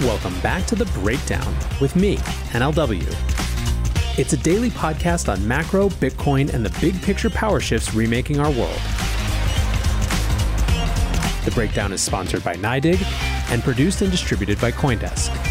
Welcome back to The Breakdown with me, NLW. It's a daily podcast on macro, Bitcoin, and the big picture power shifts remaking our world. The Breakdown is sponsored by NYDIG and produced and distributed by Coindesk.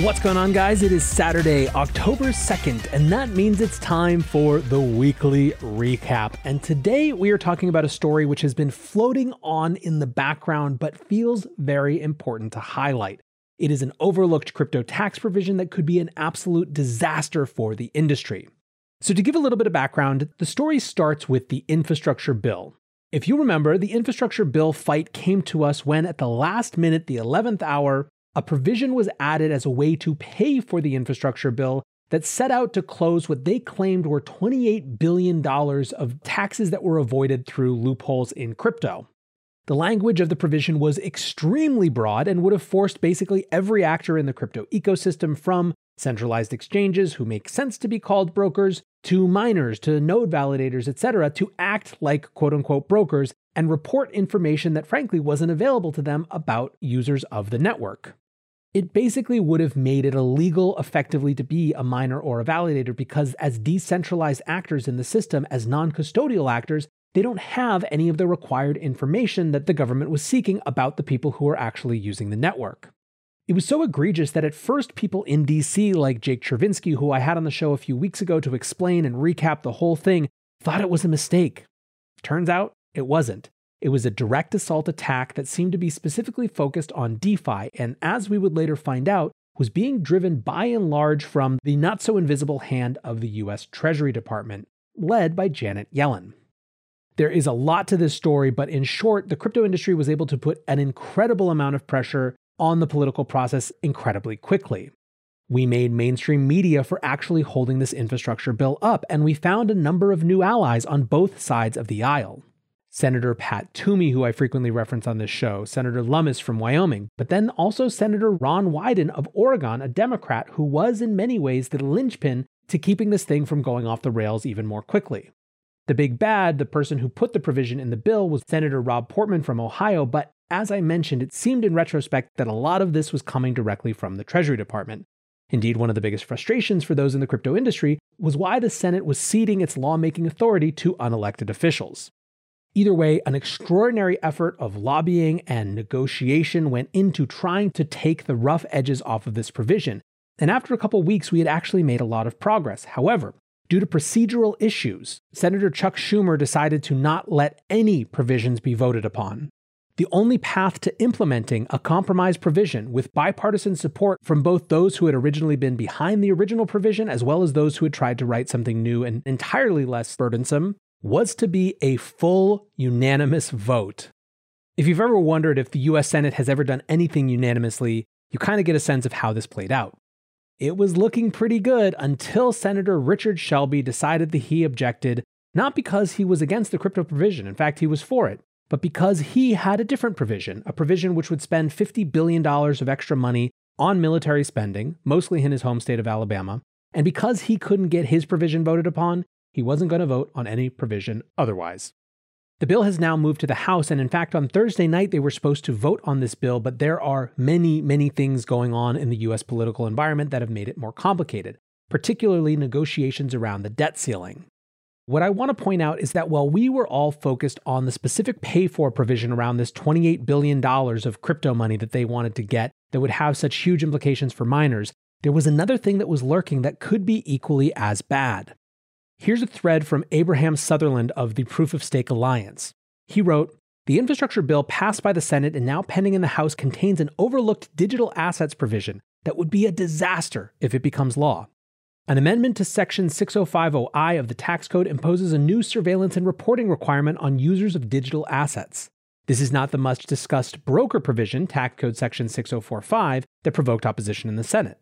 What's going on, guys? It is Saturday, October 2nd, and that means it's time for the weekly recap. And today we are talking about a story which has been floating on in the background but feels very important to highlight. It is an overlooked crypto tax provision that could be an absolute disaster for the industry. So, to give a little bit of background, the story starts with the infrastructure bill. If you remember, the infrastructure bill fight came to us when, at the last minute, the 11th hour, a provision was added as a way to pay for the infrastructure bill that set out to close what they claimed were $28 billion of taxes that were avoided through loopholes in crypto. The language of the provision was extremely broad and would have forced basically every actor in the crypto ecosystem from centralized exchanges who make sense to be called brokers to miners to node validators, etc., to act like quote unquote brokers and report information that frankly wasn't available to them about users of the network it basically would have made it illegal effectively to be a miner or a validator because, as decentralized actors in the system, as non custodial actors, they don't have any of the required information that the government was seeking about the people who are actually using the network. It was so egregious that at first people in DC, like Jake Chervinsky, who I had on the show a few weeks ago to explain and recap the whole thing, thought it was a mistake. Turns out it wasn't. It was a direct assault attack that seemed to be specifically focused on DeFi, and as we would later find out, was being driven by and large from the not so invisible hand of the US Treasury Department, led by Janet Yellen. There is a lot to this story, but in short, the crypto industry was able to put an incredible amount of pressure on the political process incredibly quickly. We made mainstream media for actually holding this infrastructure bill up, and we found a number of new allies on both sides of the aisle. Senator Pat Toomey, who I frequently reference on this show, Senator Lummis from Wyoming, but then also Senator Ron Wyden of Oregon, a Democrat who was in many ways the linchpin to keeping this thing from going off the rails even more quickly. The big bad, the person who put the provision in the bill, was Senator Rob Portman from Ohio, but as I mentioned, it seemed in retrospect that a lot of this was coming directly from the Treasury Department. Indeed, one of the biggest frustrations for those in the crypto industry was why the Senate was ceding its lawmaking authority to unelected officials. Either way, an extraordinary effort of lobbying and negotiation went into trying to take the rough edges off of this provision. And after a couple weeks, we had actually made a lot of progress. However, due to procedural issues, Senator Chuck Schumer decided to not let any provisions be voted upon. The only path to implementing a compromise provision with bipartisan support from both those who had originally been behind the original provision as well as those who had tried to write something new and entirely less burdensome was to be a full unanimous vote. If you've ever wondered if the US Senate has ever done anything unanimously, you kind of get a sense of how this played out. It was looking pretty good until Senator Richard Shelby decided that he objected, not because he was against the crypto provision, in fact, he was for it, but because he had a different provision, a provision which would spend $50 billion of extra money on military spending, mostly in his home state of Alabama. And because he couldn't get his provision voted upon, he wasn't going to vote on any provision otherwise. The bill has now moved to the House, and in fact, on Thursday night, they were supposed to vote on this bill, but there are many, many things going on in the US political environment that have made it more complicated, particularly negotiations around the debt ceiling. What I want to point out is that while we were all focused on the specific pay for provision around this $28 billion of crypto money that they wanted to get that would have such huge implications for miners, there was another thing that was lurking that could be equally as bad. Here's a thread from Abraham Sutherland of the Proof of Stake Alliance. He wrote The infrastructure bill passed by the Senate and now pending in the House contains an overlooked digital assets provision that would be a disaster if it becomes law. An amendment to Section 6050I of the tax code imposes a new surveillance and reporting requirement on users of digital assets. This is not the much discussed broker provision, Tax Code Section 6045, that provoked opposition in the Senate.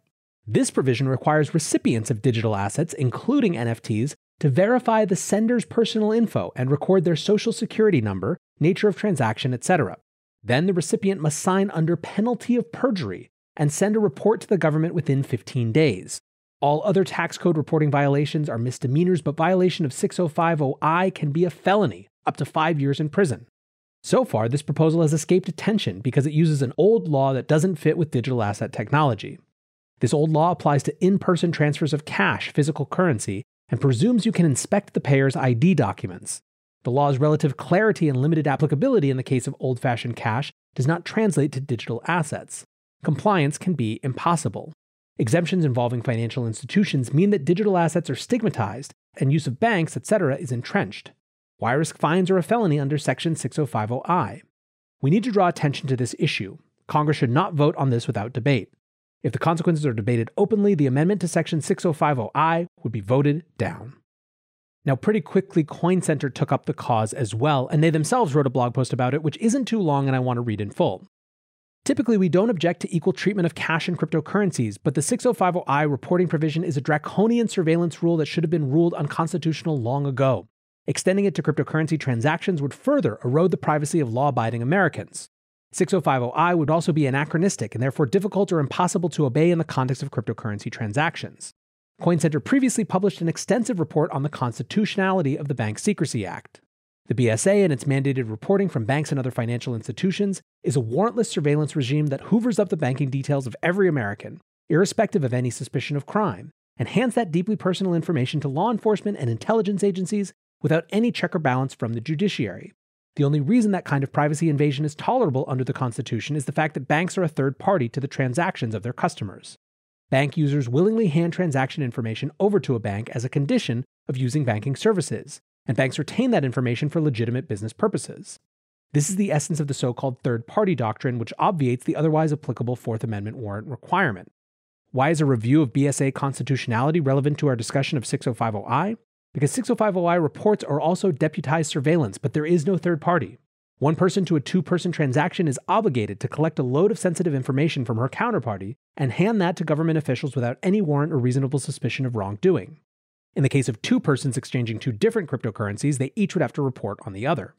This provision requires recipients of digital assets, including NFTs, to verify the sender's personal info and record their social security number, nature of transaction, etc. Then the recipient must sign under penalty of perjury and send a report to the government within 15 days. All other tax code reporting violations are misdemeanors, but violation of 6050I can be a felony, up to five years in prison. So far, this proposal has escaped attention because it uses an old law that doesn't fit with digital asset technology. This old law applies to in person transfers of cash, physical currency, and presumes you can inspect the payer's ID documents. The law's relative clarity and limited applicability in the case of old fashioned cash does not translate to digital assets. Compliance can be impossible. Exemptions involving financial institutions mean that digital assets are stigmatized and use of banks, etc., is entrenched. Why risk fines are a felony under Section 6050I? We need to draw attention to this issue. Congress should not vote on this without debate. If the consequences are debated openly, the amendment to Section 6050I would be voted down. Now, pretty quickly, Coin Center took up the cause as well, and they themselves wrote a blog post about it, which isn't too long and I want to read in full. Typically, we don't object to equal treatment of cash and cryptocurrencies, but the 6050I reporting provision is a draconian surveillance rule that should have been ruled unconstitutional long ago. Extending it to cryptocurrency transactions would further erode the privacy of law abiding Americans. 6050I would also be anachronistic and therefore difficult or impossible to obey in the context of cryptocurrency transactions. Coin Center previously published an extensive report on the constitutionality of the Bank Secrecy Act. The BSA and its mandated reporting from banks and other financial institutions is a warrantless surveillance regime that hoovers up the banking details of every American, irrespective of any suspicion of crime, and hands that deeply personal information to law enforcement and intelligence agencies without any check or balance from the judiciary. The only reason that kind of privacy invasion is tolerable under the Constitution is the fact that banks are a third party to the transactions of their customers. Bank users willingly hand transaction information over to a bank as a condition of using banking services, and banks retain that information for legitimate business purposes. This is the essence of the so called third party doctrine, which obviates the otherwise applicable Fourth Amendment warrant requirement. Why is a review of BSA constitutionality relevant to our discussion of 6050I? Because 6050I reports are also deputized surveillance, but there is no third party. One person to a two person transaction is obligated to collect a load of sensitive information from her counterparty and hand that to government officials without any warrant or reasonable suspicion of wrongdoing. In the case of two persons exchanging two different cryptocurrencies, they each would have to report on the other.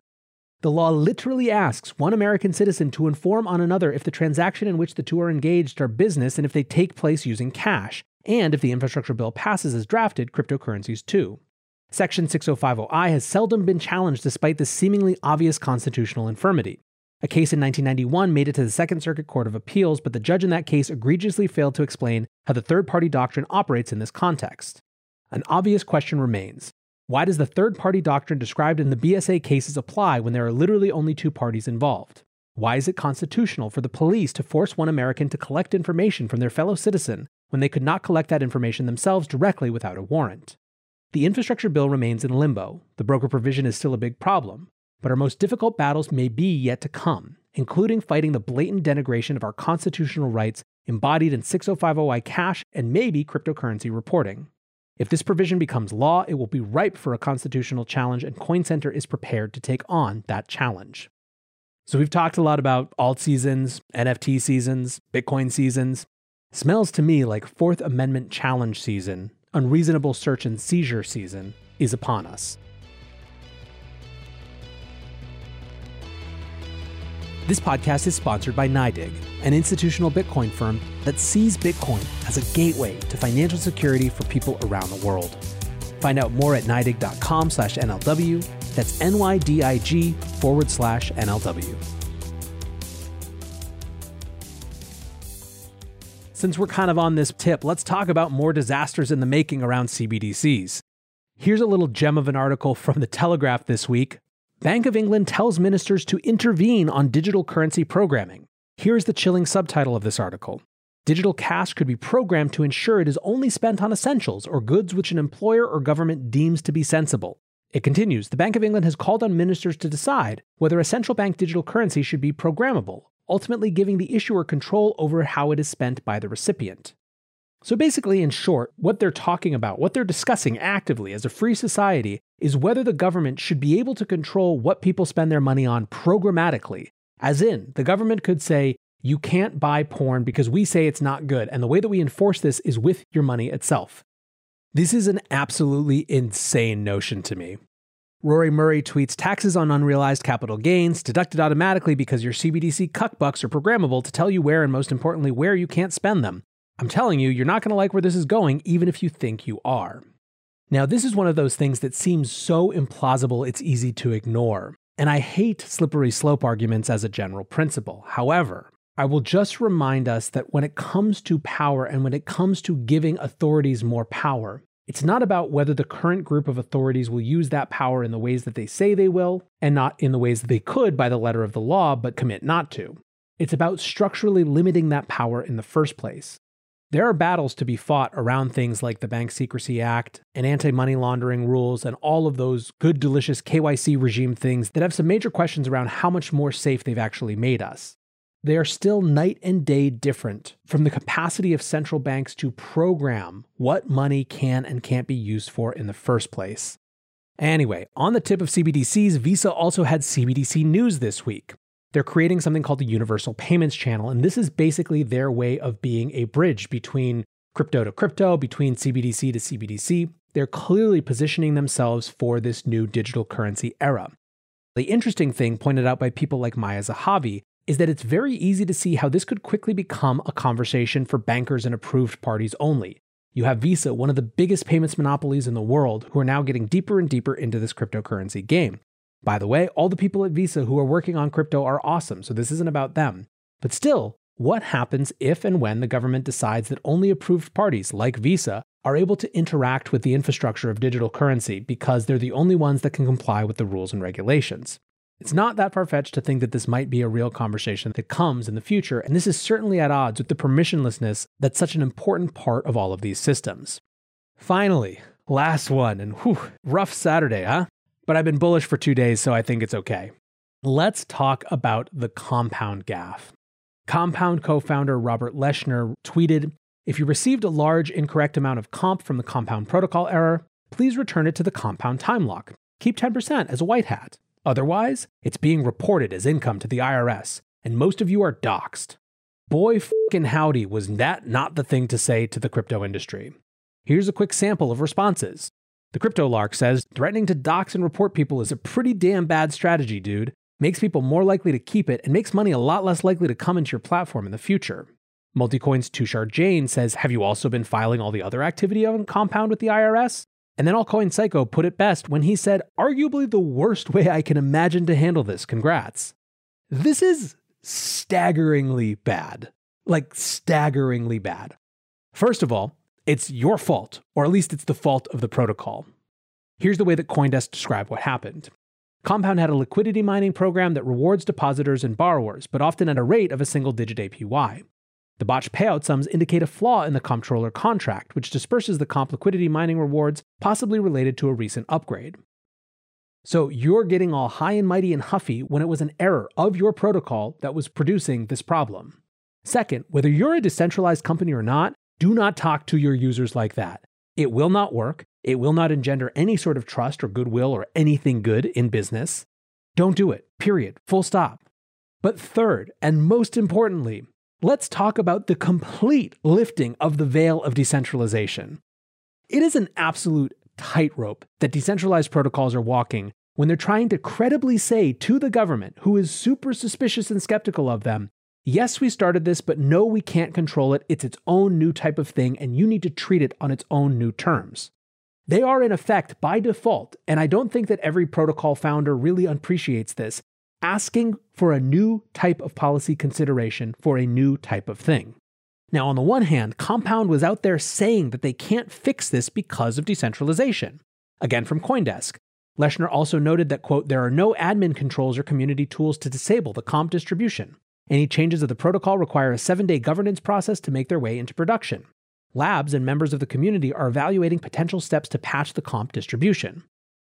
The law literally asks one American citizen to inform on another if the transaction in which the two are engaged are business and if they take place using cash, and if the infrastructure bill passes as drafted, cryptocurrencies too. Section 6050I has seldom been challenged despite this seemingly obvious constitutional infirmity. A case in 1991 made it to the Second Circuit Court of Appeals, but the judge in that case egregiously failed to explain how the third party doctrine operates in this context. An obvious question remains why does the third party doctrine described in the BSA cases apply when there are literally only two parties involved? Why is it constitutional for the police to force one American to collect information from their fellow citizen when they could not collect that information themselves directly without a warrant? The infrastructure bill remains in limbo. The broker provision is still a big problem, but our most difficult battles may be yet to come, including fighting the blatant denigration of our constitutional rights embodied in 6050I cash and maybe cryptocurrency reporting. If this provision becomes law, it will be ripe for a constitutional challenge, and Coin Center is prepared to take on that challenge. So, we've talked a lot about alt seasons, NFT seasons, Bitcoin seasons. Smells to me like Fourth Amendment challenge season, unreasonable search and seizure season, is upon us. This podcast is sponsored by NYDIG, an institutional Bitcoin firm that sees Bitcoin as a gateway to financial security for people around the world. Find out more at NYDIG.com slash NLW. That's N-Y-D-I-G forward slash NLW. Since we're kind of on this tip, let's talk about more disasters in the making around CBDCs. Here's a little gem of an article from the Telegraph this week Bank of England tells ministers to intervene on digital currency programming. Here's the chilling subtitle of this article Digital cash could be programmed to ensure it is only spent on essentials or goods which an employer or government deems to be sensible. It continues The Bank of England has called on ministers to decide whether a central bank digital currency should be programmable, ultimately giving the issuer control over how it is spent by the recipient. So basically, in short, what they're talking about, what they're discussing actively as a free society, is whether the government should be able to control what people spend their money on programmatically. As in, the government could say, you can't buy porn because we say it's not good, and the way that we enforce this is with your money itself. This is an absolutely insane notion to me. Rory Murray tweets taxes on unrealized capital gains deducted automatically because your CBDC cuck bucks are programmable to tell you where and most importantly where you can't spend them. I'm telling you, you're not going to like where this is going, even if you think you are. Now, this is one of those things that seems so implausible it's easy to ignore. And I hate slippery slope arguments as a general principle. However, I will just remind us that when it comes to power and when it comes to giving authorities more power, it's not about whether the current group of authorities will use that power in the ways that they say they will, and not in the ways that they could by the letter of the law, but commit not to. It's about structurally limiting that power in the first place. There are battles to be fought around things like the Bank Secrecy Act and anti money laundering rules and all of those good, delicious KYC regime things that have some major questions around how much more safe they've actually made us they are still night and day different from the capacity of central banks to program what money can and can't be used for in the first place. Anyway, on the tip of CBDCs, Visa also had CBDC news this week. They're creating something called the Universal Payments Channel, and this is basically their way of being a bridge between crypto to crypto, between CBDC to CBDC. They're clearly positioning themselves for this new digital currency era. The interesting thing pointed out by people like Maya Zahavi is that it's very easy to see how this could quickly become a conversation for bankers and approved parties only. You have Visa, one of the biggest payments monopolies in the world, who are now getting deeper and deeper into this cryptocurrency game. By the way, all the people at Visa who are working on crypto are awesome, so this isn't about them. But still, what happens if and when the government decides that only approved parties, like Visa, are able to interact with the infrastructure of digital currency because they're the only ones that can comply with the rules and regulations? It's not that far fetched to think that this might be a real conversation that comes in the future, and this is certainly at odds with the permissionlessness that's such an important part of all of these systems. Finally, last one, and whew, rough Saturday, huh? But I've been bullish for two days, so I think it's okay. Let's talk about the compound gaffe. Compound co founder Robert Leshner tweeted If you received a large incorrect amount of comp from the compound protocol error, please return it to the compound time lock. Keep 10% as a white hat. Otherwise, it's being reported as income to the IRS, and most of you are doxxed. Boy fucking howdy, was that not the thing to say to the crypto industry. Here's a quick sample of responses. The Crypto Lark says, threatening to dox and report people is a pretty damn bad strategy, dude. Makes people more likely to keep it and makes money a lot less likely to come into your platform in the future. Multicoin's Tushar Jain says, Have you also been filing all the other activity on Compound with the IRS? And then Altcoin Psycho put it best when he said, arguably the worst way I can imagine to handle this. Congrats. This is staggeringly bad. Like, staggeringly bad. First of all, it's your fault, or at least it's the fault of the protocol. Here's the way that Coindesk described what happened. Compound had a liquidity mining program that rewards depositors and borrowers, but often at a rate of a single digit APY. The botched payout sums indicate a flaw in the comptroller contract, which disperses the comp liquidity mining rewards, possibly related to a recent upgrade. So you're getting all high and mighty and huffy when it was an error of your protocol that was producing this problem. Second, whether you're a decentralized company or not, do not talk to your users like that. It will not work. It will not engender any sort of trust or goodwill or anything good in business. Don't do it, period, full stop. But third, and most importantly, let's talk about the complete lifting of the veil of decentralization. It is an absolute tightrope that decentralized protocols are walking when they're trying to credibly say to the government, who is super suspicious and skeptical of them, yes, we started this, but no, we can't control it. It's its own new type of thing, and you need to treat it on its own new terms. They are, in effect, by default, and I don't think that every protocol founder really appreciates this, asking for a new type of policy consideration for a new type of thing. Now, on the one hand, Compound was out there saying that they can't fix this because of decentralization. Again, from Coindesk. Leshner also noted that, quote, there are no admin controls or community tools to disable the comp distribution. Any changes of the protocol require a seven day governance process to make their way into production. Labs and members of the community are evaluating potential steps to patch the comp distribution.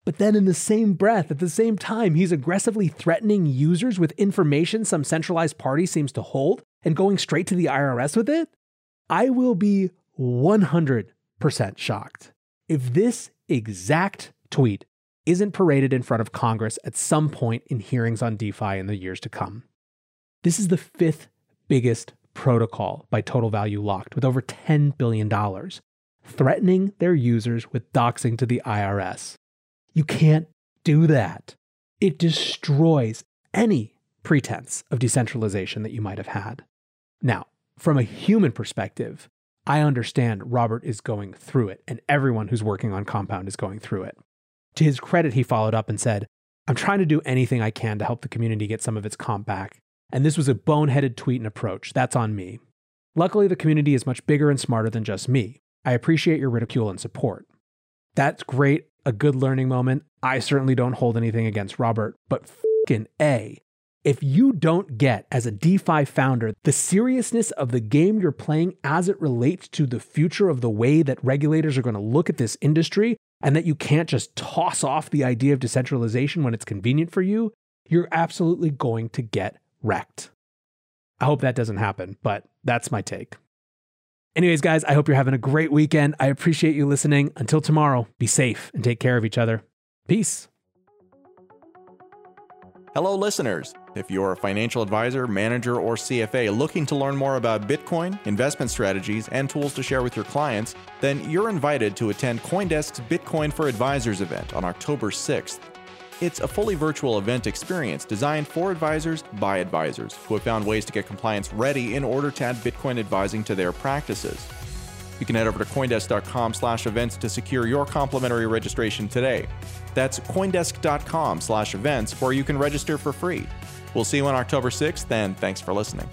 But then, in the same breath, at the same time, he's aggressively threatening users with information some centralized party seems to hold and going straight to the IRS with it? I will be 100% shocked if this exact tweet isn't paraded in front of Congress at some point in hearings on DeFi in the years to come. This is the fifth biggest protocol by total value locked, with over $10 billion, threatening their users with doxing to the IRS. You can't do that. It destroys any pretense of decentralization that you might have had. Now, from a human perspective, I understand Robert is going through it, and everyone who's working on Compound is going through it. To his credit, he followed up and said, I'm trying to do anything I can to help the community get some of its comp back. And this was a boneheaded tweet and approach. That's on me. Luckily, the community is much bigger and smarter than just me. I appreciate your ridicule and support. That's great, a good learning moment. I certainly don't hold anything against Robert, but fucking A. If you don't get, as a DeFi founder, the seriousness of the game you're playing as it relates to the future of the way that regulators are going to look at this industry, and that you can't just toss off the idea of decentralization when it's convenient for you, you're absolutely going to get wrecked. I hope that doesn't happen, but that's my take. Anyways, guys, I hope you're having a great weekend. I appreciate you listening. Until tomorrow, be safe and take care of each other. Peace. Hello, listeners. If you're a financial advisor, manager, or CFA looking to learn more about Bitcoin, investment strategies, and tools to share with your clients, then you're invited to attend Coindesk's Bitcoin for Advisors event on October 6th. It's a fully virtual event experience designed for advisors by advisors who have found ways to get compliance ready in order to add Bitcoin advising to their practices. You can head over to coindesk.com slash events to secure your complimentary registration today. That's coindesk.com slash events where you can register for free. We'll see you on October 6th, and thanks for listening.